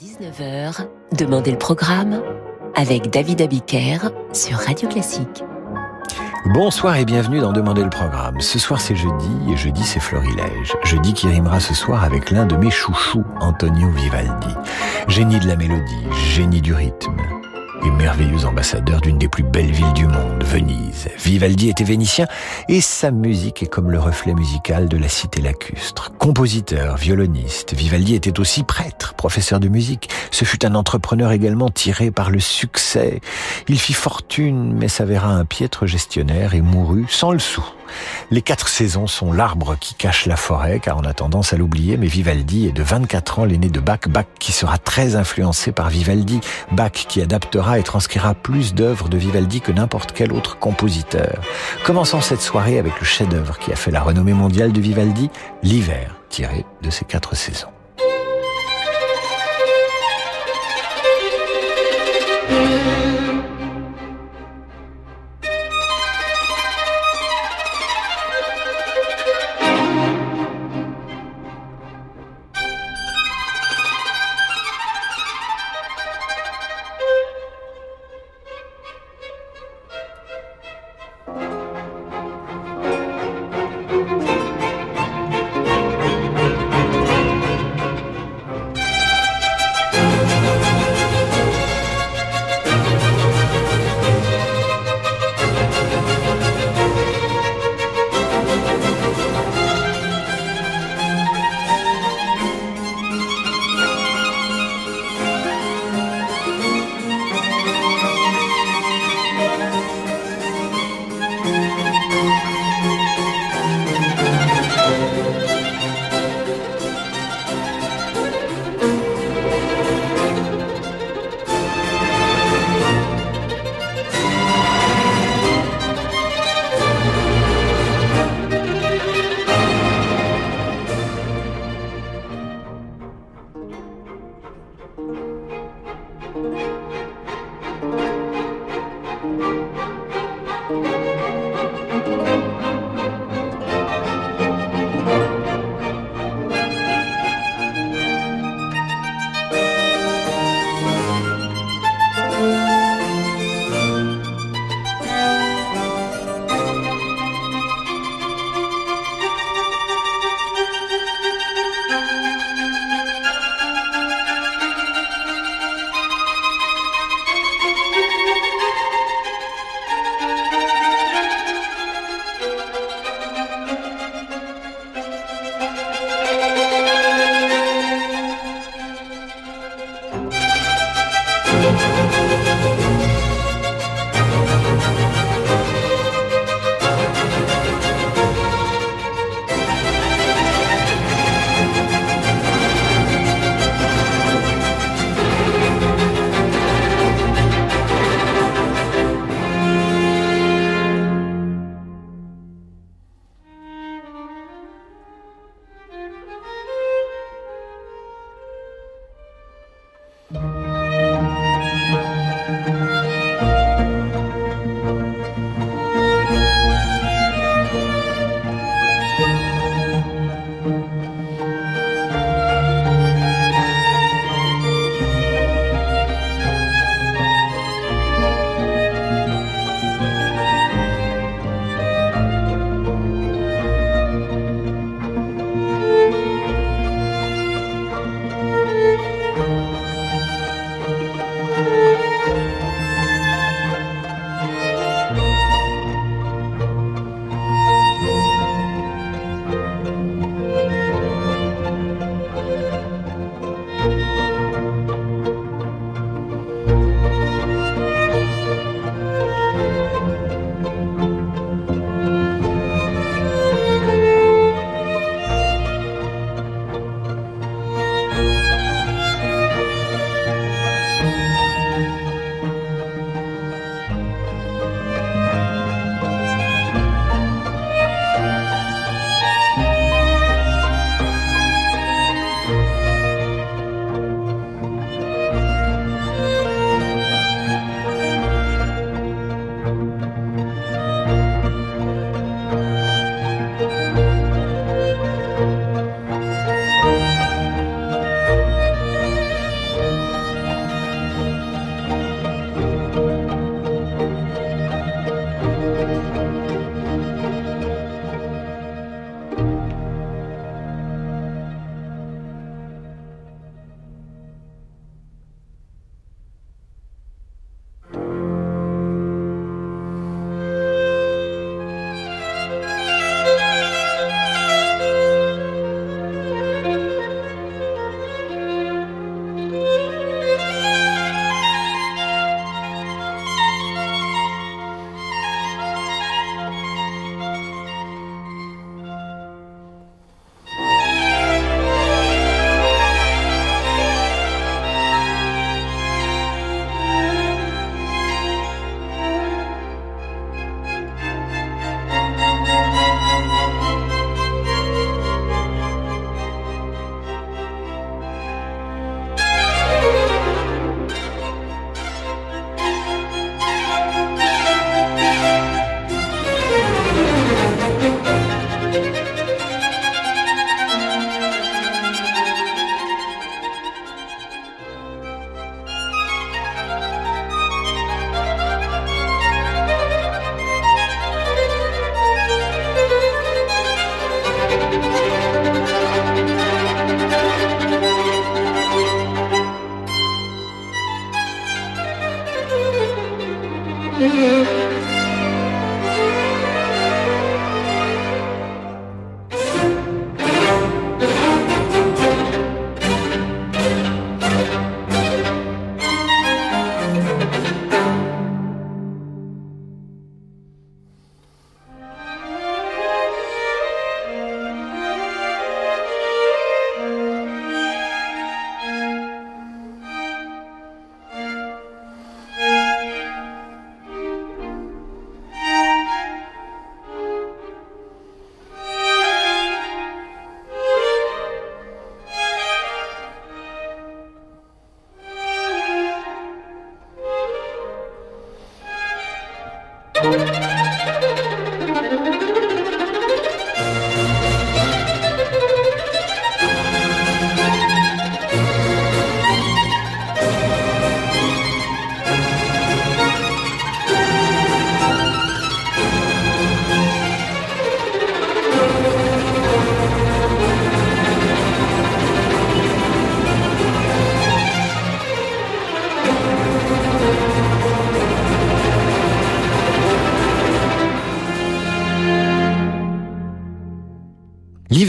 19h, Demandez le programme avec David Abiker sur Radio Classique. Bonsoir et bienvenue dans Demander le programme. Ce soir c'est jeudi et jeudi c'est Florilège. Jeudi qui rimera ce soir avec l'un de mes chouchous, Antonio Vivaldi. Génie de la mélodie, génie du rythme et merveilleux ambassadeur d'une des plus belles villes du monde, Venise. Vivaldi était vénitien et sa musique est comme le reflet musical de la cité lacustre. Compositeur, violoniste, Vivaldi était aussi prêtre, professeur de musique. Ce fut un entrepreneur également tiré par le succès. Il fit fortune mais s'avéra un piètre gestionnaire et mourut sans le sou. Les quatre saisons sont l'arbre qui cache la forêt, car on a tendance à l'oublier, mais Vivaldi est de 24 ans l'aîné de Bach, Bach qui sera très influencé par Vivaldi, Bach qui adaptera et transcrira plus d'œuvres de Vivaldi que n'importe quel autre compositeur. Commençons cette soirée avec le chef-d'œuvre qui a fait la renommée mondiale de Vivaldi, l'hiver, tiré de ses quatre saisons.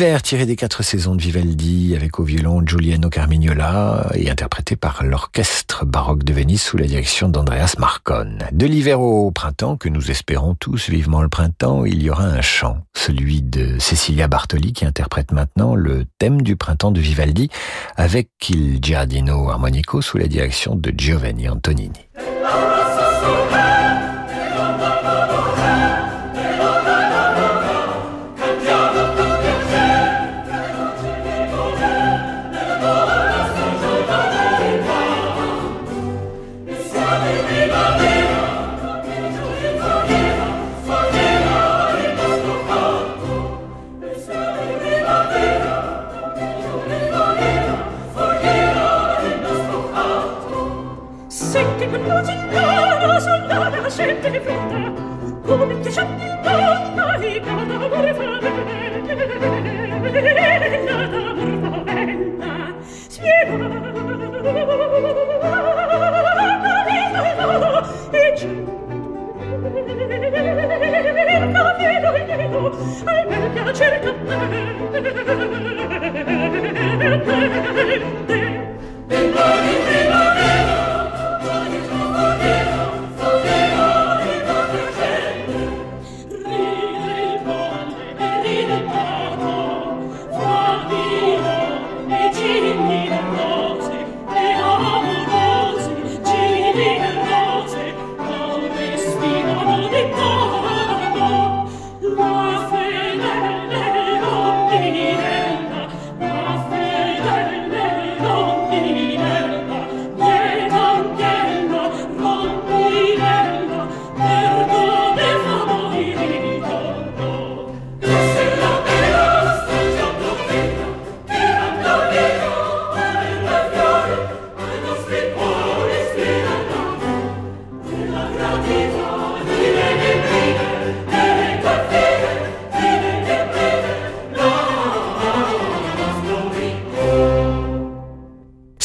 L'hiver tiré des quatre saisons de Vivaldi avec au violon Giuliano Carmignola et interprété par l'orchestre baroque de Venise sous la direction d'Andreas Marcon. De l'hiver au printemps, que nous espérons tous vivement le printemps, il y aura un chant, celui de Cecilia Bartoli qui interprète maintenant le thème du printemps de Vivaldi avec Il Giardino Armonico sous la direction de Giovanni Antonini.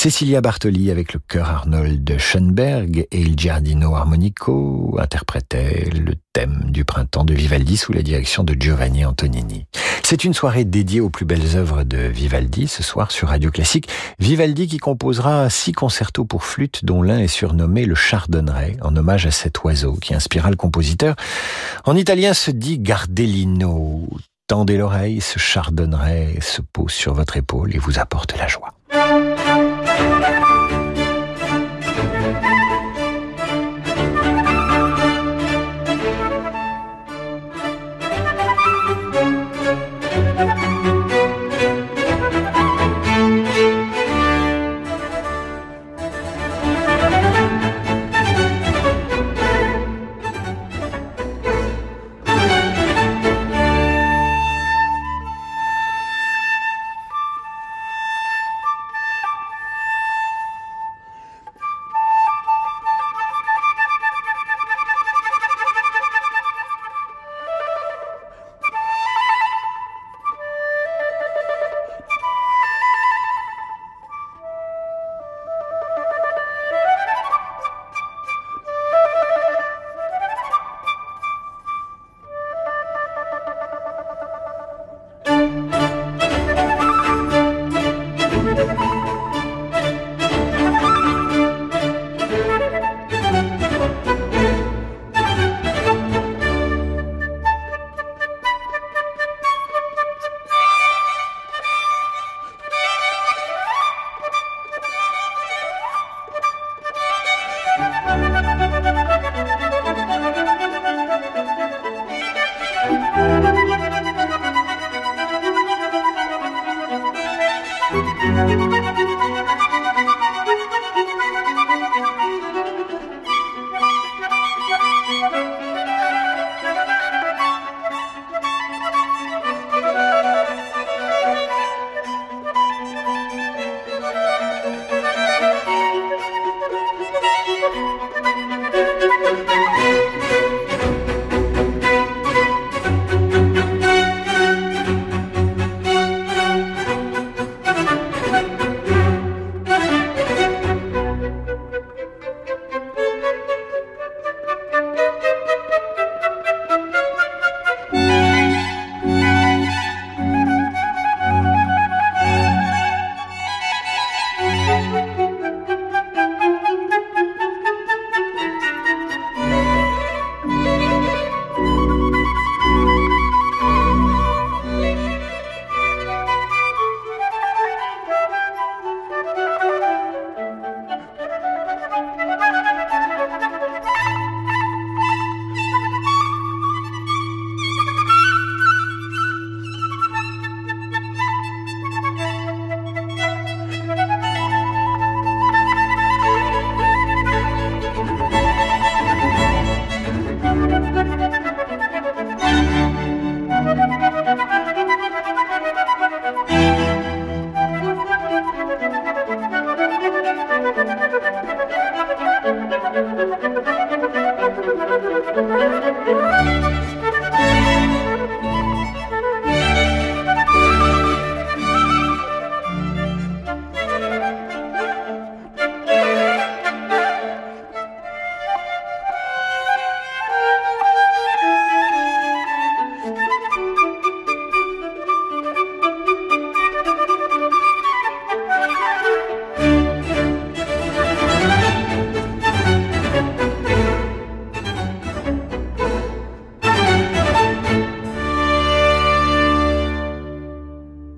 Cecilia Bartoli avec le chœur Arnold Schoenberg et il Giardino Armonico interprétaient le thème du printemps de Vivaldi sous la direction de Giovanni Antonini. C'est une soirée dédiée aux plus belles œuvres de Vivaldi ce soir sur Radio Classique. Vivaldi qui composera six concertos pour flûte dont l'un est surnommé le Chardonneret en hommage à cet oiseau qui inspira le compositeur. En italien se dit Gardellino. Tendez l'oreille, ce chardonneret se pose sur votre épaule et vous apporte la joie. Thank you.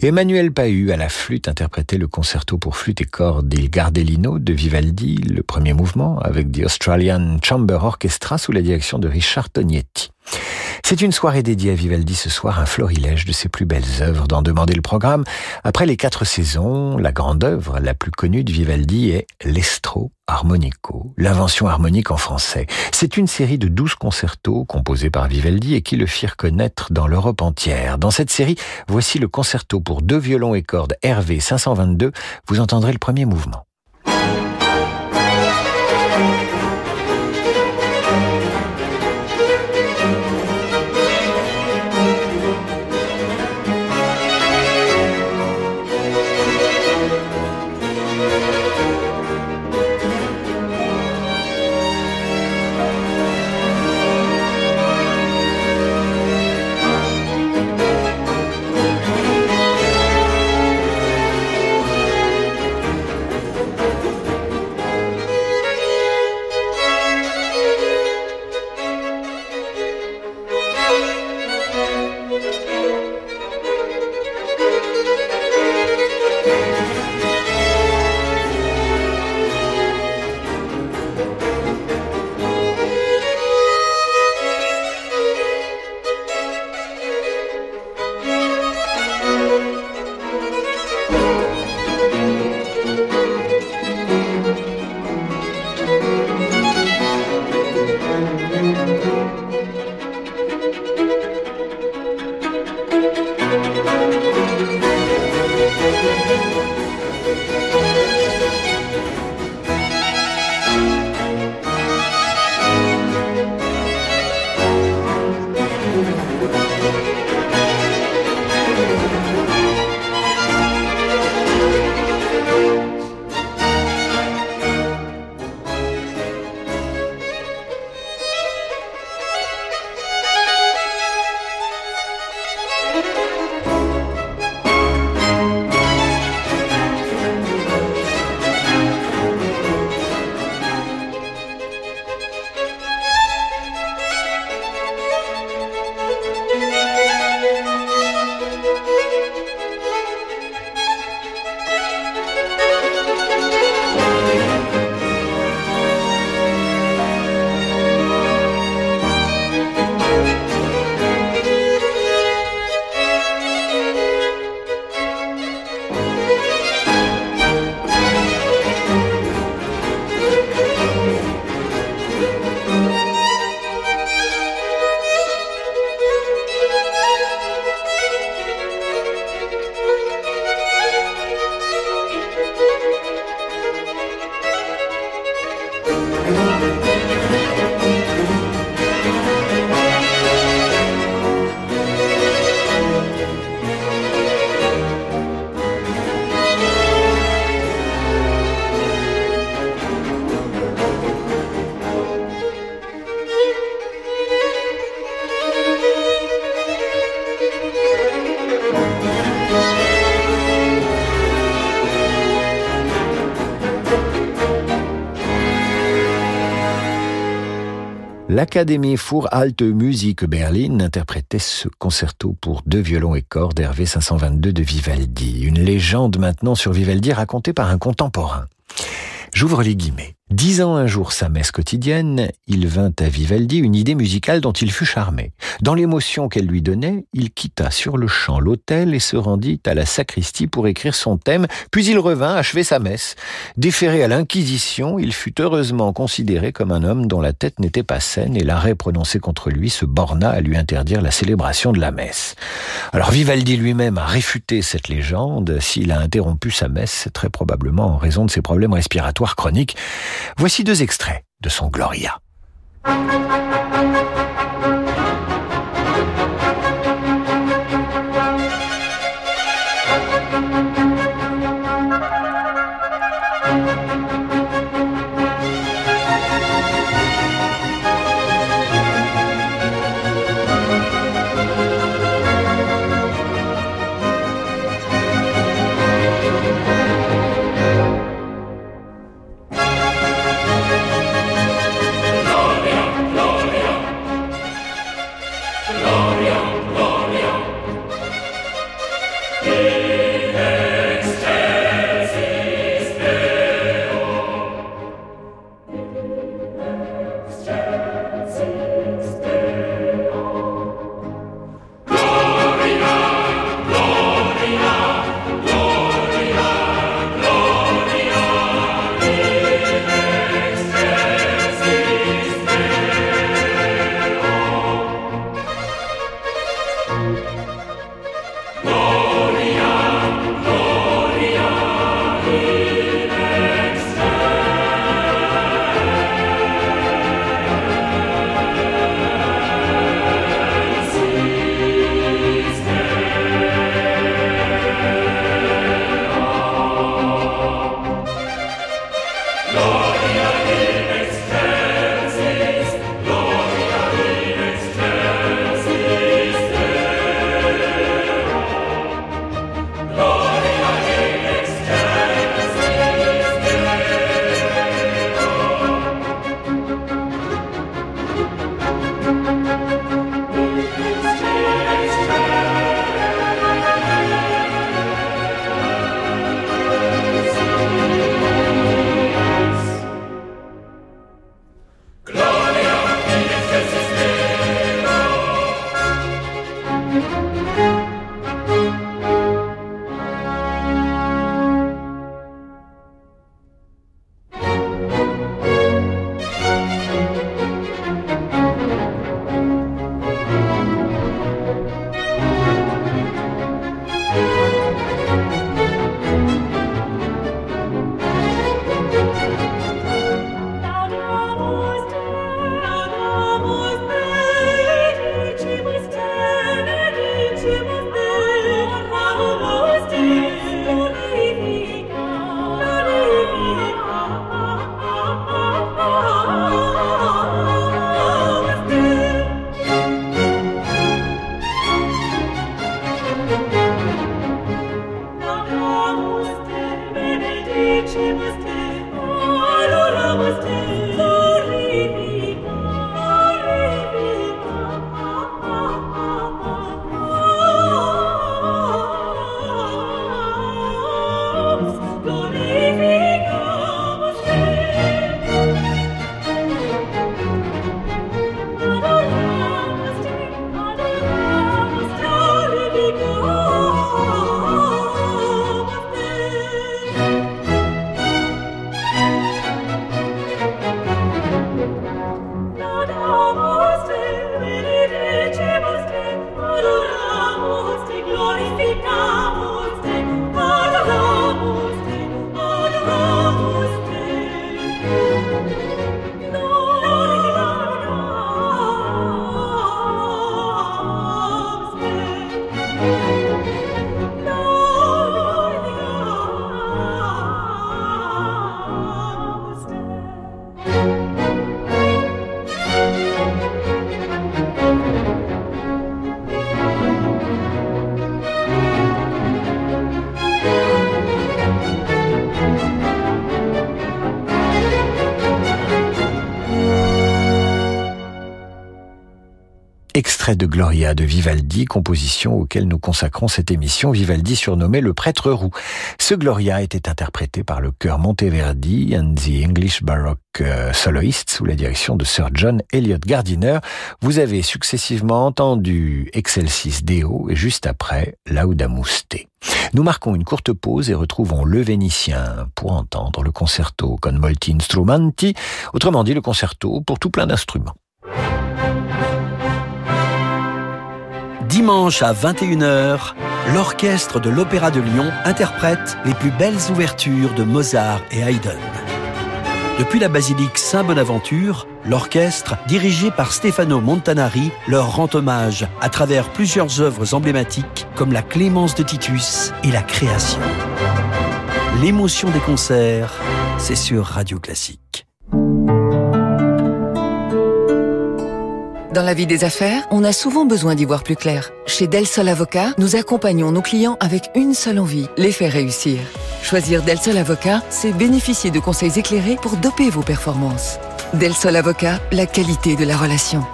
Emmanuel Pahu à la flûte interprétait le concerto pour flûte et cordes Il Gardellino de Vivaldi, le premier mouvement, avec The Australian Chamber Orchestra sous la direction de Richard Tognetti. C'est une soirée dédiée à Vivaldi ce soir, un florilège de ses plus belles œuvres d'en demander le programme. Après les quatre saisons, la grande œuvre la plus connue de Vivaldi est l'Estro Harmonico, l'invention harmonique en français. C'est une série de douze concertos composés par Vivaldi et qui le firent connaître dans l'Europe entière. Dans cette série, voici le concerto pour deux violons et cordes RV 522. Vous entendrez le premier mouvement. l'Académie für Alte Musik Berlin interprétait ce concerto pour deux violons et cordes Hervé 522 de Vivaldi. Une légende maintenant sur Vivaldi racontée par un contemporain. J'ouvre les guillemets. Disant un jour sa messe quotidienne, il vint à Vivaldi une idée musicale dont il fut charmé. Dans l'émotion qu'elle lui donnait, il quitta sur le champ l'autel et se rendit à la sacristie pour écrire son thème, puis il revint achever sa messe. Déféré à l'Inquisition, il fut heureusement considéré comme un homme dont la tête n'était pas saine et l'arrêt prononcé contre lui se borna à lui interdire la célébration de la messe. Alors Vivaldi lui-même a réfuté cette légende. S'il a interrompu sa messe, c'est très probablement en raison de ses problèmes respiratoires chroniques. Voici deux extraits de son Gloria. De Gloria de Vivaldi, composition auquel nous consacrons cette émission, Vivaldi surnommé le prêtre roux. Ce Gloria était interprété par le chœur Monteverdi and the English Baroque euh, Soloists sous la direction de Sir John Elliott Gardiner. Vous avez successivement entendu Excelsis Deo et juste après Laudamus Te. Nous marquons une courte pause et retrouvons le Vénitien pour entendre le concerto con molti instrumenti, autrement dit le concerto pour tout plein d'instruments. Dimanche à 21h, l'orchestre de l'Opéra de Lyon interprète les plus belles ouvertures de Mozart et Haydn. Depuis la basilique Saint-Bonaventure, l'orchestre, dirigé par Stefano Montanari, leur rend hommage à travers plusieurs œuvres emblématiques comme la Clémence de Titus et la Création. L'émotion des concerts, c'est sur Radio Classique. Dans la vie des affaires, on a souvent besoin d'y voir plus clair. Chez Del Sol Avocat, nous accompagnons nos clients avec une seule envie, les faire réussir. Choisir Del Sol Avocat, c'est bénéficier de conseils éclairés pour doper vos performances. Del Sol Avocat, la qualité de la relation.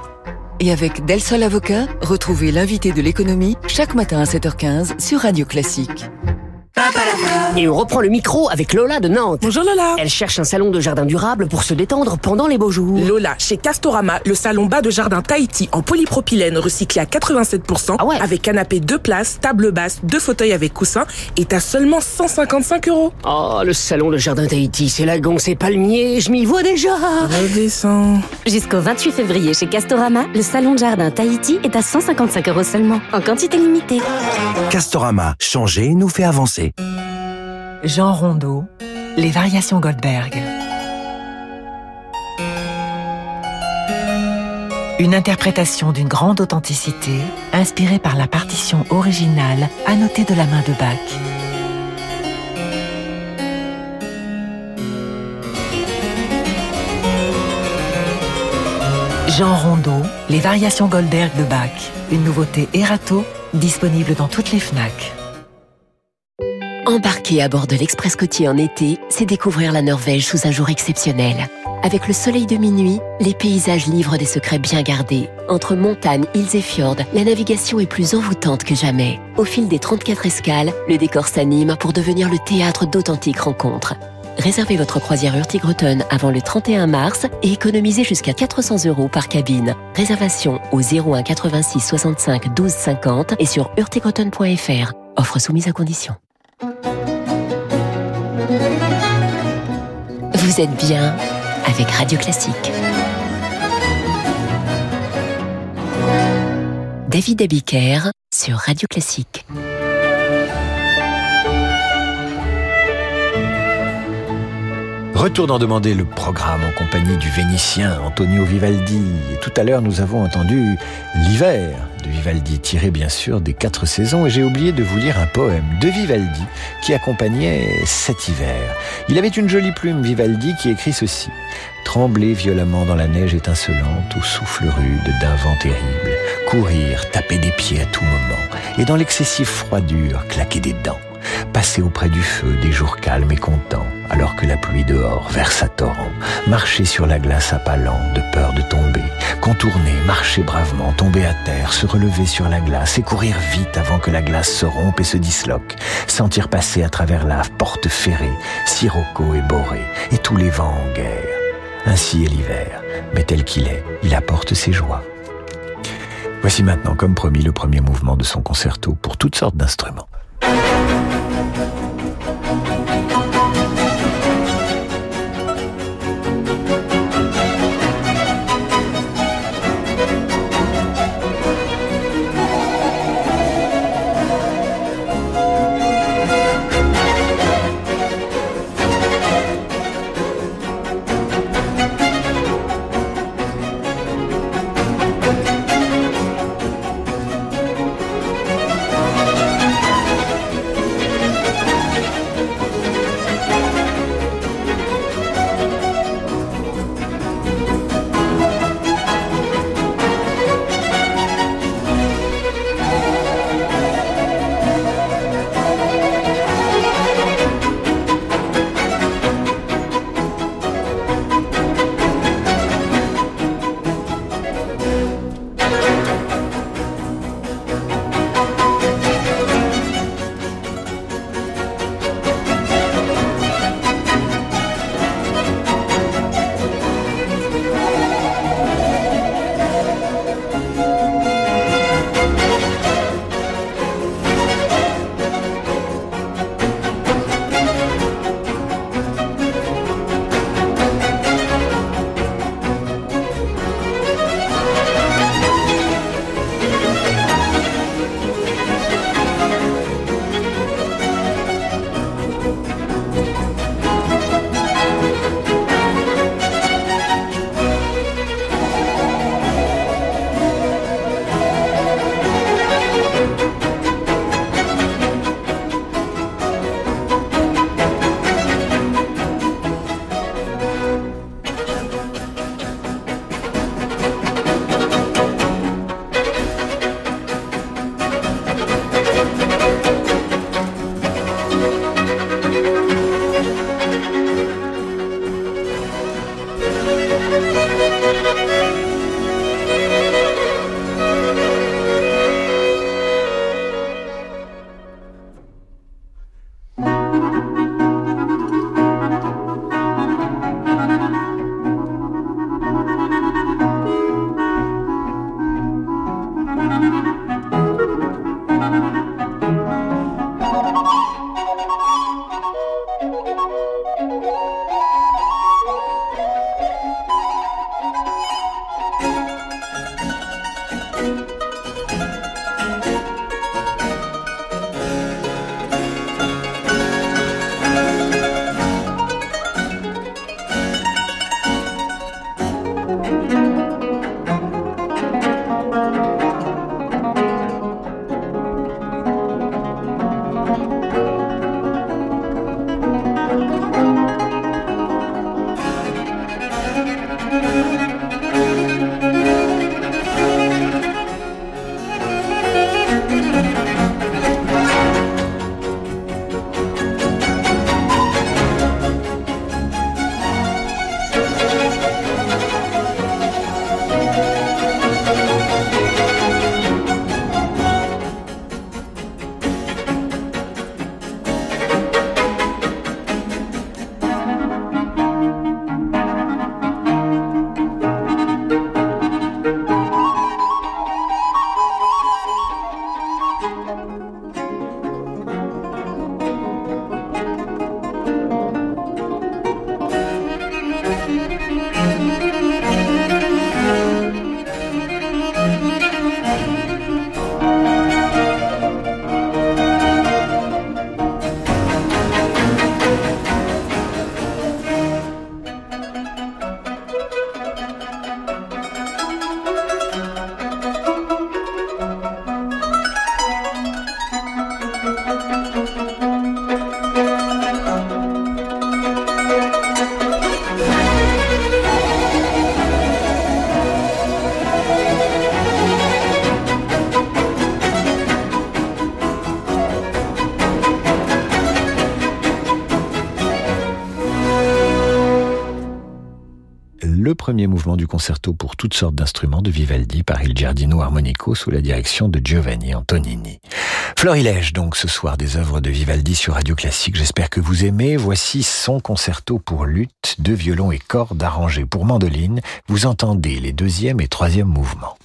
Et avec Del Sol Avocat, retrouvez l'invité de l'économie chaque matin à 7h15 sur Radio Classique. Et on reprend le micro avec Lola de Nantes. Bonjour Lola. Elle cherche un salon de jardin durable pour se détendre pendant les beaux jours. Lola, chez Castorama, le salon bas de jardin Tahiti en polypropylène recyclé à 87%, ah ouais. avec canapé deux places, table basse, deux fauteuils avec coussin, est à seulement 155 euros. Oh, le salon de jardin Tahiti, c'est lagon, c'est palmier, je m'y vois déjà. Redescends. Jusqu'au 28 février chez Castorama, le salon de jardin Tahiti est à 155 euros seulement, en quantité limitée. Castorama, changer nous fait avancer. Jean Rondeau, Les Variations Goldberg. Une interprétation d'une grande authenticité, inspirée par la partition originale annotée de la main de Bach. Jean Rondeau, Les Variations Goldberg de Bach. Une nouveauté Erato, disponible dans toutes les FNAC. Embarquer à bord de l'Express côtier en été, c'est découvrir la Norvège sous un jour exceptionnel. Avec le soleil de minuit, les paysages livrent des secrets bien gardés. Entre montagnes, îles et fjords, la navigation est plus envoûtante que jamais. Au fil des 34 escales, le décor s'anime pour devenir le théâtre d'authentiques rencontres. Réservez votre croisière Hurtigruten avant le 31 mars et économisez jusqu'à 400 euros par cabine. Réservation au 01 86 65 12 50 et sur hurtigruten.fr. Offre soumise à condition. Vous êtes bien avec Radio Classique. David Abiker sur Radio Classique. Retour d'en demander le programme en compagnie du Vénitien Antonio Vivaldi. Tout à l'heure, nous avons entendu l'hiver de Vivaldi, tiré bien sûr des quatre saisons. Et j'ai oublié de vous lire un poème de Vivaldi qui accompagnait cet hiver. Il avait une jolie plume, Vivaldi, qui écrit ceci. Trembler violemment dans la neige étincelante au souffle rude d'un vent terrible. Courir, taper des pieds à tout moment. Et dans l'excessive froidure, claquer des dents passer auprès du feu des jours calmes et contents, alors que la pluie dehors verse à torrent, marcher sur la glace à pas lents de peur de tomber, contourner, marcher bravement, tomber à terre, se relever sur la glace et courir vite avant que la glace se rompe et se disloque, sentir passer à travers la porte ferrée, sirocco et boré, et tous les vents en guerre. Ainsi est l'hiver, mais tel qu'il est, il apporte ses joies. Voici maintenant, comme promis, le premier mouvement de son concerto pour toutes sortes d'instruments. Pour toutes sortes d'instruments de Vivaldi par Il Giardino Armonico sous la direction de Giovanni Antonini. Florilège donc ce soir des œuvres de Vivaldi sur Radio Classique. J'espère que vous aimez. Voici son concerto pour lutte, deux violons et cordes arrangés pour mandoline. Vous entendez les deuxième et troisième mouvements.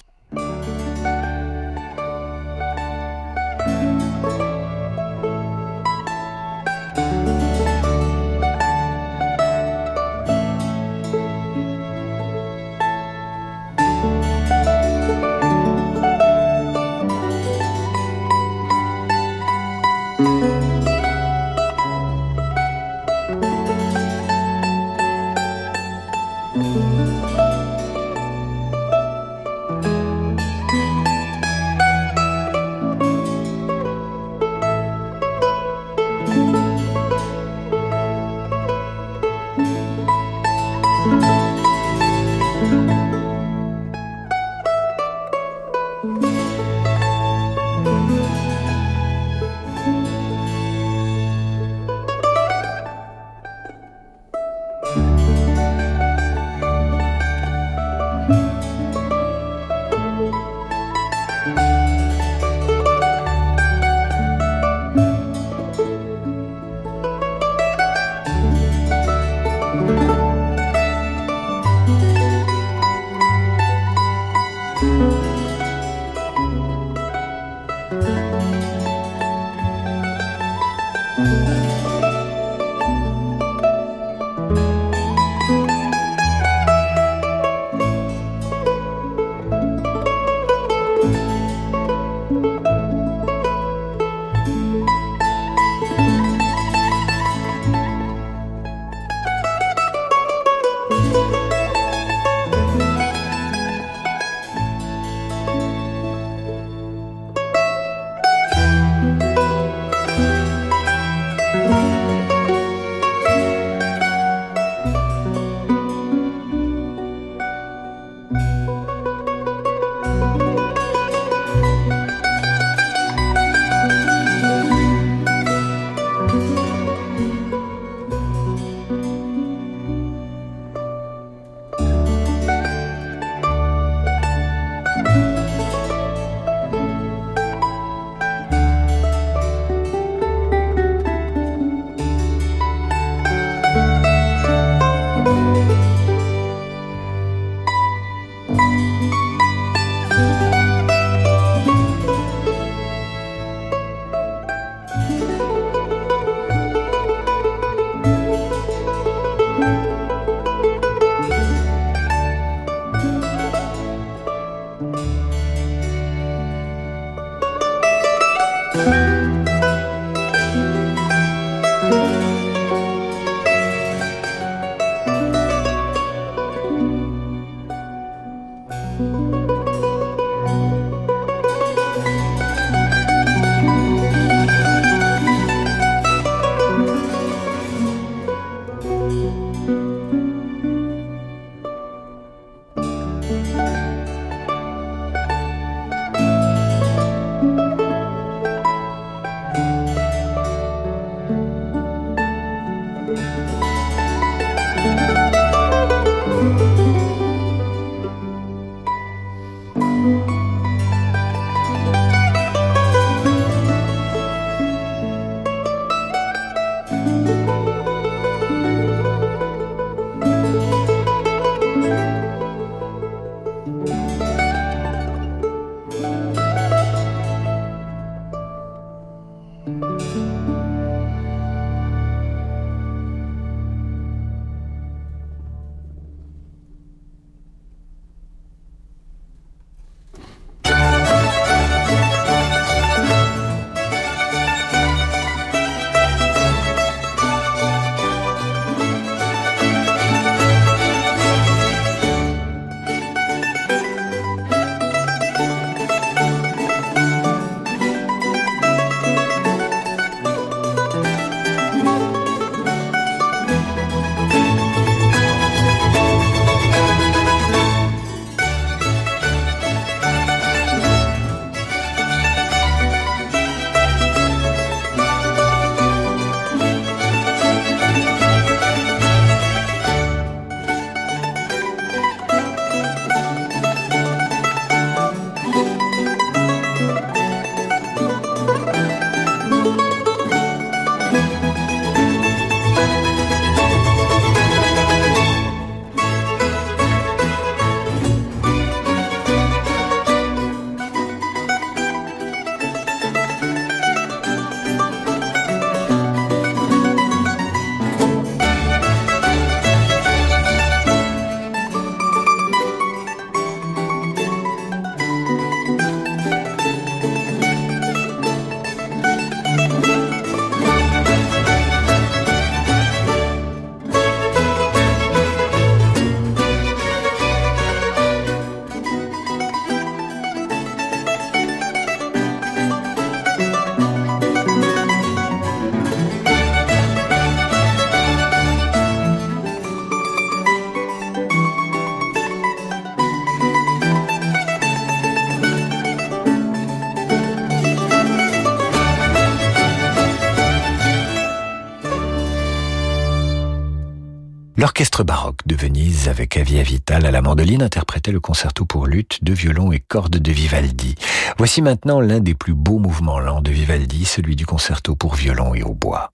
L'orchestre baroque de Venise avec Avia Vital à la mandoline interprétait le concerto pour lutte, de violon et cordes de Vivaldi. Voici maintenant l'un des plus beaux mouvements lents de Vivaldi, celui du concerto pour violon et au bois.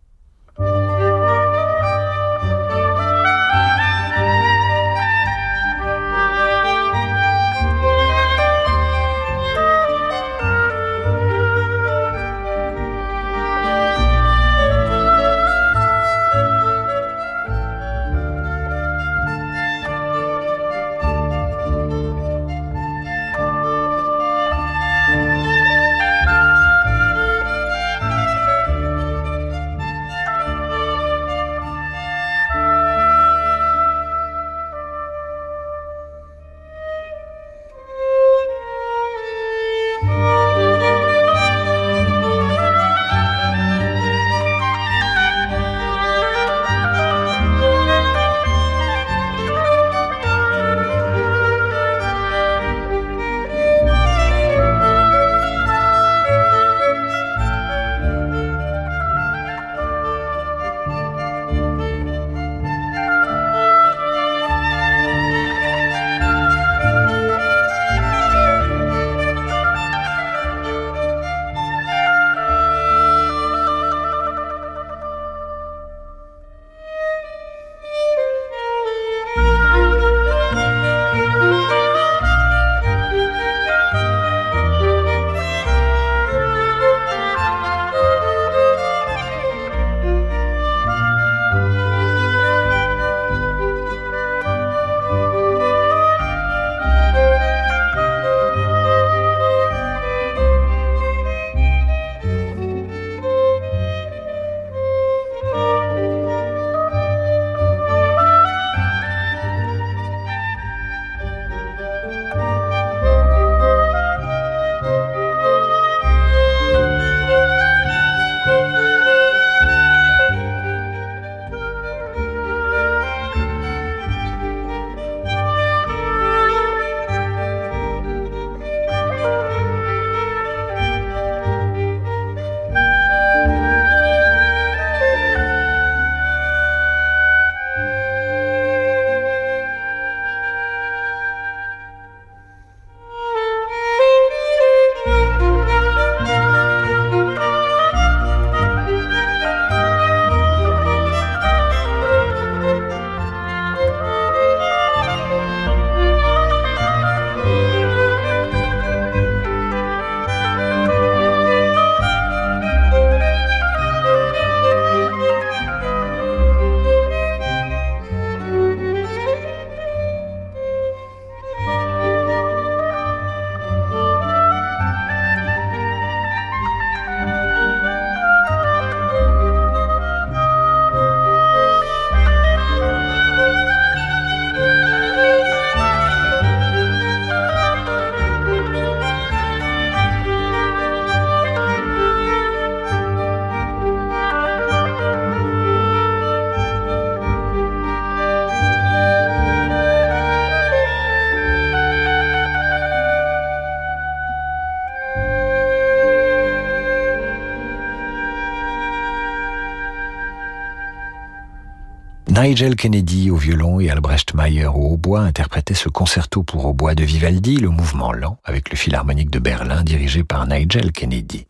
Nigel Kennedy au violon et Albrecht Meyer au hautbois interprétaient ce concerto pour hautbois de Vivaldi, le mouvement lent, avec le philharmonique de Berlin dirigé par Nigel Kennedy.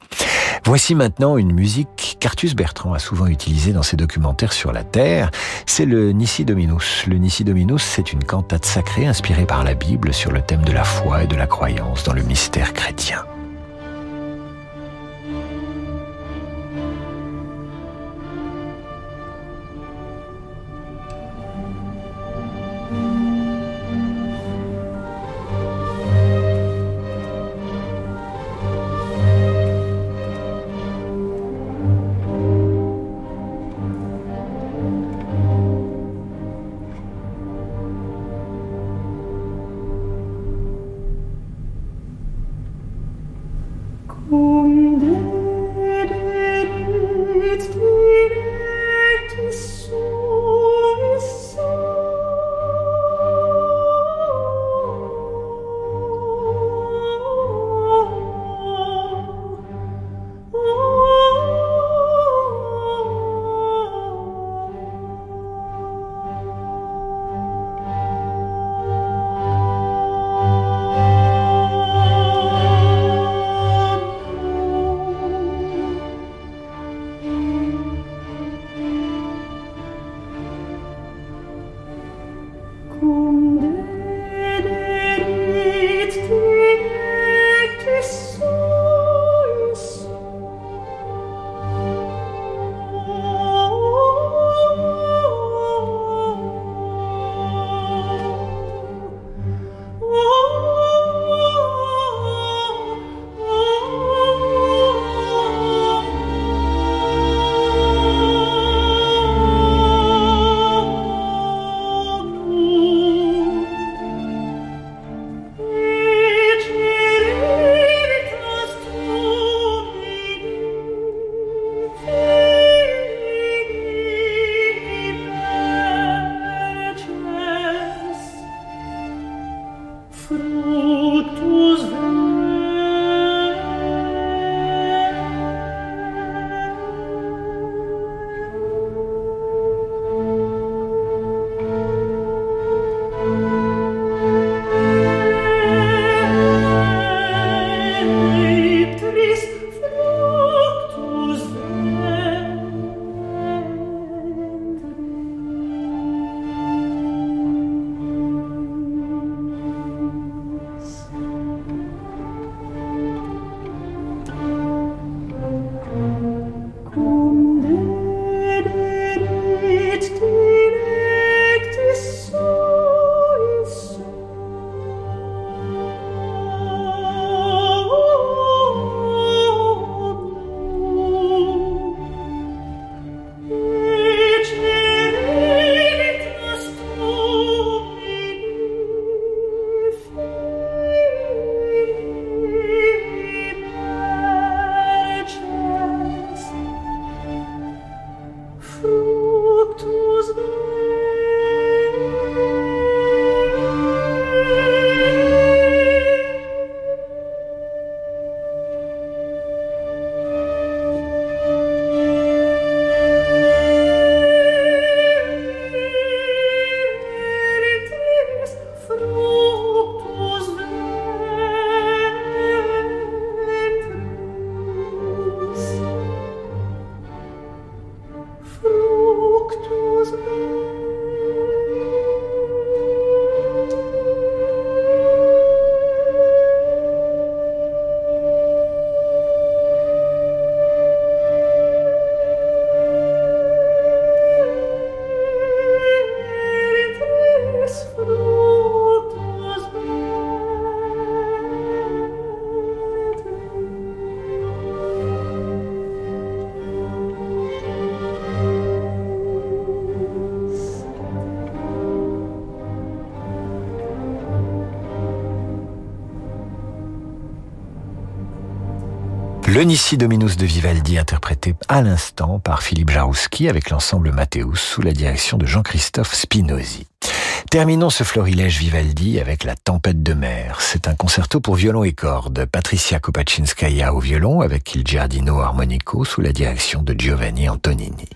Voici maintenant une musique qu'Artus Bertrand a souvent utilisée dans ses documentaires sur la Terre. C'est le Nissi Dominus. Le Nissi Dominus, c'est une cantate sacrée inspirée par la Bible sur le thème de la foi et de la croyance dans le mystère chrétien. Le Dominus de Vivaldi interprété à l'instant par Philippe Jarouski avec l'ensemble Mathéus sous la direction de Jean-Christophe Spinozzi. Terminons ce florilège Vivaldi avec La Tempête de mer. C'est un concerto pour violon et cordes. Patricia Kopaczynskaya au violon avec Il Giardino Armonico sous la direction de Giovanni Antonini.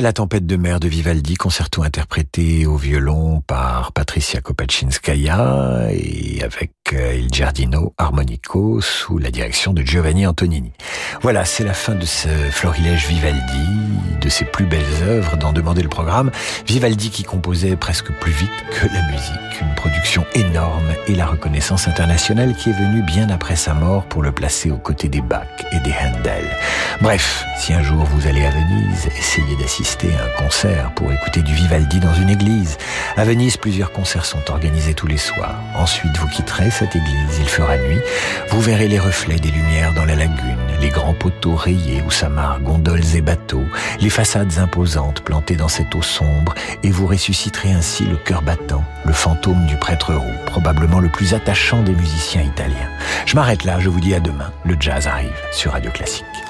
La tempête de mer de Vivaldi, concerto interprété au violon par Patricia Kopachinskaya et avec euh, Il Giardino Armonico sous la direction de Giovanni Antonini. Voilà, c'est la fin de ce florilège Vivaldi, de ses plus belles œuvres dans Demander le programme. Vivaldi qui composait presque plus vite que la musique, une production énorme et la reconnaissance internationale qui est venue bien après sa mort pour le placer aux côtés des Bach et des Handel. Bref, si un jour vous allez à Venise, essayez d'assister à un concert pour écouter du Vivaldi dans une église. À Venise, plusieurs concerts sont organisés tous les soirs. Ensuite, vous quitterez cette église, il fera nuit. Vous verrez les reflets des lumières dans la lagune, les grands poteaux rayés où s'amarrent gondoles et bateaux, les façades imposantes plantées dans cette eau sombre, et vous ressusciterez ainsi le cœur battant, le fantôme du prêtre roux, probablement le plus attachant des musiciens italiens. Je m'arrête là, je vous dis à demain. Le jazz arrive sur Radio Classique.